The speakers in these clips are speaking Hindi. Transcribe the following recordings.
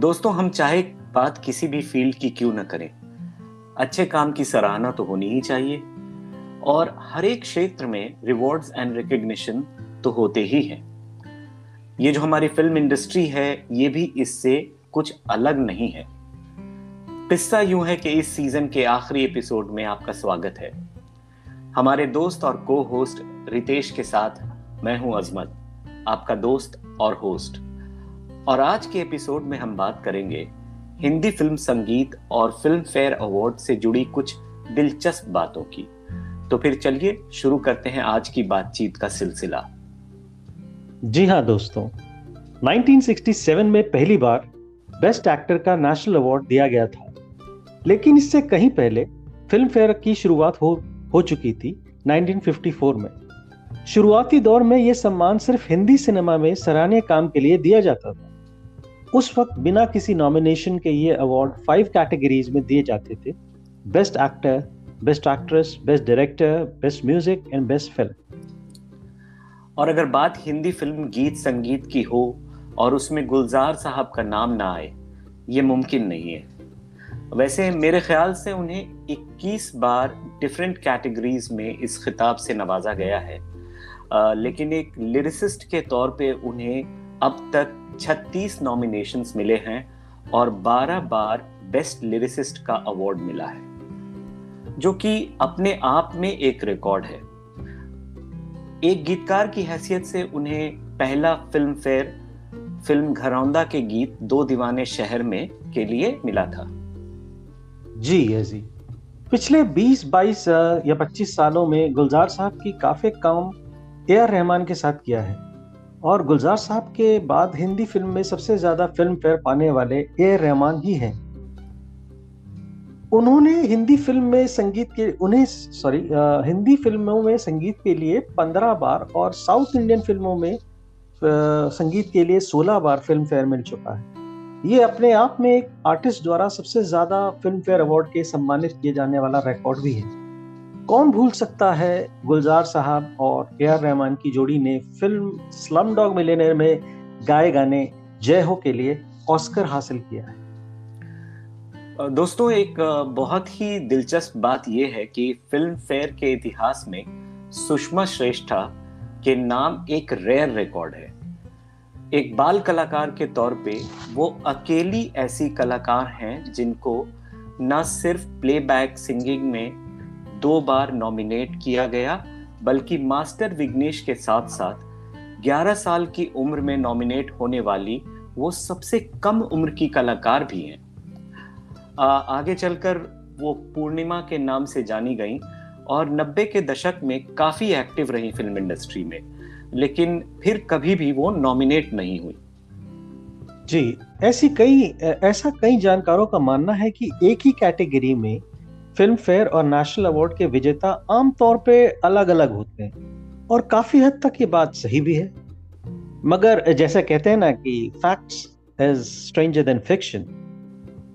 दोस्तों, हम चाहे बात किसी भी फ़ील्ड की क्यों न करें। अच्छे काम की सराहना तो होनी ही चाहिए। और हर एक क्षेत्र में रिवॉर्ड्स एंड रिकग्निशन तो होते ही हैं। ये जो हमारी फ़िल्म इंडस्ट्री है, ये भी इससे कुछ अलग नहीं है। किस्सा यूँ है कि इस सीज़न के आखिरी एपिसोड में आपका स्वागत है। हमारे दोस्त और को होस्ट रितेश के साथ मैं हूँ अजमत आपका दोस्त और होस्ट और आज के एपिसोड में हम बात करेंगे हिंदी फ़िल्म संगीत और फ़िल्म फेयर अवार्ड से जुड़ी कुछ दिलचस्प बातों की। तो फिर चलिए शुरू करते हैं आज की बातचीत का सिलसिला। जी हाँ दोस्तों 1967 में पहली बार बेस्ट एक्टर का नेशनल अवार्ड दिया गया था। लेकिन इससे कहीं पहले फ़िल्म फेयर की शुरुआत हो हो चुकी थी 1954 में। शुरुआती दौर में यह सम्मान सिर्फ़ हिंदी सिनेमा में सराहनीय काम के लिए दिया जाता था। उस वक्त बिना किसी नॉमिनेशन के ये अवार्ड फाइव कैटेगरीज में दिए जाते थे। Best actor best actress best director best music and best film और अगर बात हिंदी फ़िल्म गीत संगीत की हो और उसमें गुलजार साहब का नाम ना आए ये मुमकिन नहीं है। वैसे मेरे ख्याल से उन्हें 21 बार डिफरेंट कैटेगरीज में इस खिताब से नवाजा गया है। आ, लेकिन एक लिरिसिस्ट के तौर पे उन्हें अब तक 36 नॉमिनेशंस मिले हैं और 12 बार बेस्ट लिरिसिस्ट का अवार्ड मिला है जो कि अपने आप में एक रिकॉर्ड है। एक गीतकार की हैसियत से उन्हें पहला फ़िल्म फेयर फ़िल्म घरौंदा के गीत दो दीवाने शहर में के लिए मिला था। जी जी। पिछले 20, 22 या 25 सालों में गुलजार साहब की काफ़ी काम ए आर रहमान के साथ किया है। और गुलजार साहब के बाद हिंदी फ़िल्म में सबसे ज़्यादा फ़िल्म फेयर पाने वाले ए रहमान ही हैं। उन्होंने हिंदी फ़िल्म में संगीत के उन्हें सॉरी हिंदी फ़िल्मों में संगीत के लिए पंद्रह बार और साउथ इंडियन फ़िल्मों में आ, संगीत के लिए सोलह बार फ़िल्म फेयर मिल चुका है। ये अपने आप में एक आर्टिस्ट द्वारा सबसे ज़्यादा फ़िल्म फेयर अवार्ड के सम्मानित किए जाने वाला रिकॉर्ड भी है। कौन भूल सकता है गुलजार साहब और ए आर रहमान की जोड़ी ने फ़िल्म स्लम डॉग मिलेनियर में गाए गाने जय हो के लिए ऑस्कर हासिल किया है? दोस्तों, एक बहुत ही दिलचस्प बात यह है कि फ़िल्म फेयर के इतिहास में सुषमा श्रेष्ठा के नाम एक रेयर रिकॉर्ड है। एक बाल कलाकार के तौर पे वो अकेली ऐसी कलाकार हैं जिनको न सिर्फ़ प्लेबैक सिंगिंग में दो बार नॉमिनेट किया गया, बल्कि मास्टर विग्नेश के साथ साथ 11 साल की उम्र में नॉमिनेट होने वाली वो सबसे कम उम्र की कलाकार भी हैं। आगे चलकर वो पूर्णिमा के नाम से जानी गई और 90 के दशक में काफ़ी एक्टिव रही फ़िल्म इंडस्ट्री में, लेकिन फिर कभी भी वो नॉमिनेट नहीं हुई। जी, ऐसी कई ऐसा कई जानकारों का मानना है कि एक ही कैटेगरी में फ़िल्म फेयर और नेशनल अवार्ड के विजेता आमतौर पे अलग अलग होते हैं, और काफ़ी हद तक ये बात सही भी है। मगर जैसा कहते हैं ना कि facts is stranger than fiction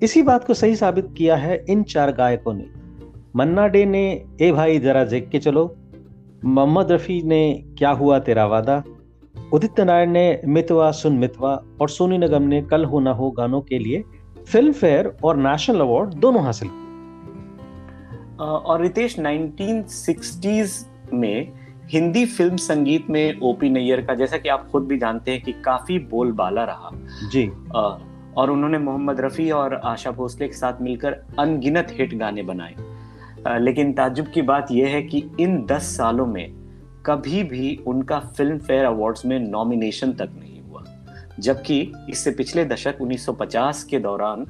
इसी बात को सही साबित किया है इन चार गायकों ने। मन्ना डे ने, ए भाई, जरा देख के चलो। मोहम्मद रफी ने, क्या हुआ तेरा वादा? उदित नारायण ने, मितवा, सुन मितवा। और सोनी निगम ने, कल हो ना हो गानों के लिए। फ़िल्म फेयर और नेशनल अवार्ड दोनों हासिल किए और रितेश 1960s में हिंदी फ़िल्म संगीत में ओपी नैयर का जैसा कि आप खुद भी जानते हैं कि काफ़ी बोलबाला रहा। जी। और उन्होंने मोहम्मद रफी और आशा भोसले के साथ मिलकर अनगिनत हिट गाने बनाए। लेकिन ताजुब की बात यह है कि इन दस सालों में कभी भी उनका फ़िल्म फेयर अवार्ड्स में नॉमिनेशन तक नहीं हुआ। जबकि इससे पिछले दशक 1950 के दौरान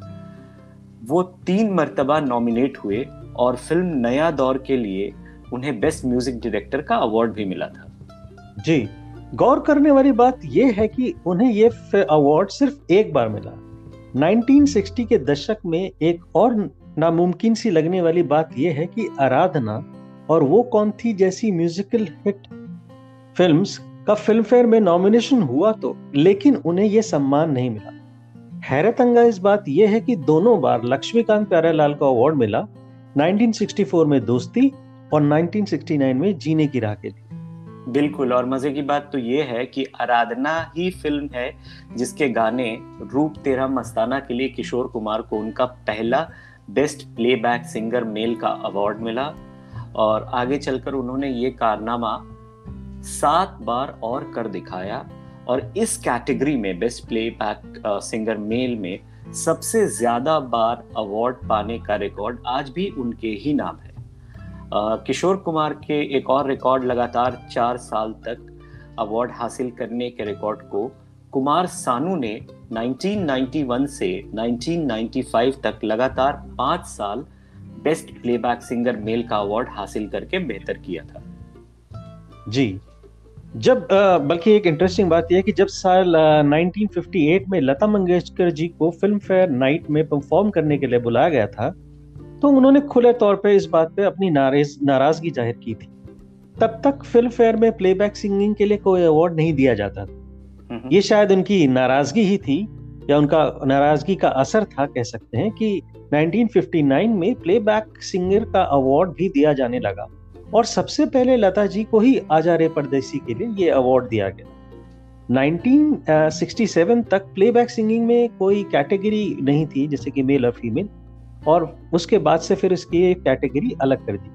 वो तीन मरतबा नॉमिनेट हुए और फ़िल्म नया दौर के लिए उन्हें बेस्ट म्यूज़िक डायरेक्टर का अवार्ड भी मिला था। जी, गौर करने वाली बात यह है कि उन्हें यह अवार्ड सिर्फ़ एक बार मिला। 1960 के दशक में एक और नामुमकिन सी लगने वाली बात यह है कि आराधना और वो कौन थी जैसी म्यूजिकल हिट फिल्म्स का फ़िल्म फेयर में नॉमिनेशन हुआ तो लेकिन उन्हें यह सम्मान नहीं मिला। हैरत अंगा इस बात यह है कि दोनों बार लक्ष्मीकांत प्यारेलाल को अवार्ड मिला 1964 में दोस्ती और 1969 में जीने की राह के लिए बिल्कुल, और मज़े की बात तो ये है कि आराधना ही फ़िल्म है जिसके गाने रूप तेरा मस्ताना के लिए किशोर कुमार को उनका पहला बेस्ट प्लेबैक सिंगर मेल का अवार्ड मिला। और आगे चलकर उन्होंने ये कारनामा सात बार और कर दिखाया। और इस कैटेगरी में बेस्ट प्लेबैक सिंगर मेल में सबसे ज़्यादा बार अवार्ड पाने का रिकॉर्ड आज भी उनके ही नाम है। किशोर कुमार के एक और रिकॉर्ड लगातार चार साल तक अवार्ड हासिल करने के रिकॉर्ड को कुमार सानू ने 1991 से 1995 तक लगातार पाँच साल बेस्ट प्लेबैक सिंगर मेल का अवार्ड हासिल करके बेहतर किया था। जी जब बल्कि एक इंटरेस्टिंग बात यह है कि जब साल 1958 में लता मंगेशकर जी को फ़िल्म फेयर नाइट में परफॉर्म करने के लिए बुलाया गया था तो उन्होंने खुले तौर पे इस बात पे अपनी नाराज़ नाराज़गी ज़ाहिर की थी। तब तक फ़िल्म फेयर में प्लेबैक सिंगिंग के लिए कोई अवार्ड नहीं दिया जाता था। ये शायद उनकी नाराज़गी ही थी या उनका नाराज़गी का असर था कह सकते हैं कि 1959 में प्लेबैक सिंगर का अवार्ड भी दिया जाने लगा। और सबसे पहले लता जी को ही आजा रे परदेसी के लिए ये अवार्ड दिया गया। 1967 तक प्लेबैक सिंगिंग में कोई कैटेगरी नहीं थी जैसे कि मेल और फीमेल और उसके बाद से फिर इसकी कैटेगरी अलग कर दी।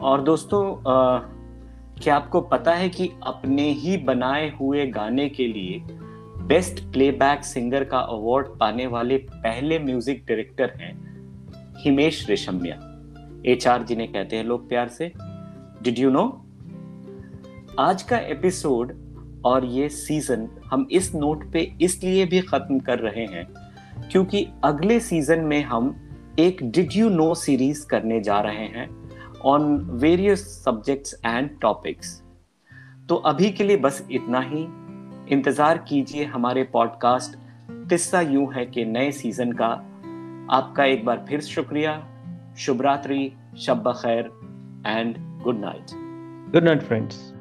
और दोस्तों आ, क्या आपको पता है कि अपने ही बनाए हुए गाने के लिए बेस्ट प्लेबैक सिंगर का अवार्ड पाने वाले पहले म्यूज़िक डायरेक्टर हैं हिमेश रेशमिया? एच आर जिन्हें कहते हैं, लोग प्यार से। डिड यू नो आज का एपिसोड और ये सीज़न हम इस नोट पे इसलिए भी खत्म कर रहे हैं क्योंकि अगले सीज़न में हम एक डिड यू नो सीरीज़ करने जा रहे हैं on various subjects and topics तो अभी के लिए बस इतना ही। इंतज़ार कीजिए हमारे पॉडकास्ट किस्सा यूँ है कि नए सीज़न का। आपका एक बार फिर शुक्रिया। Shubhratri, Shabba Khair, and good night. Good night, friends.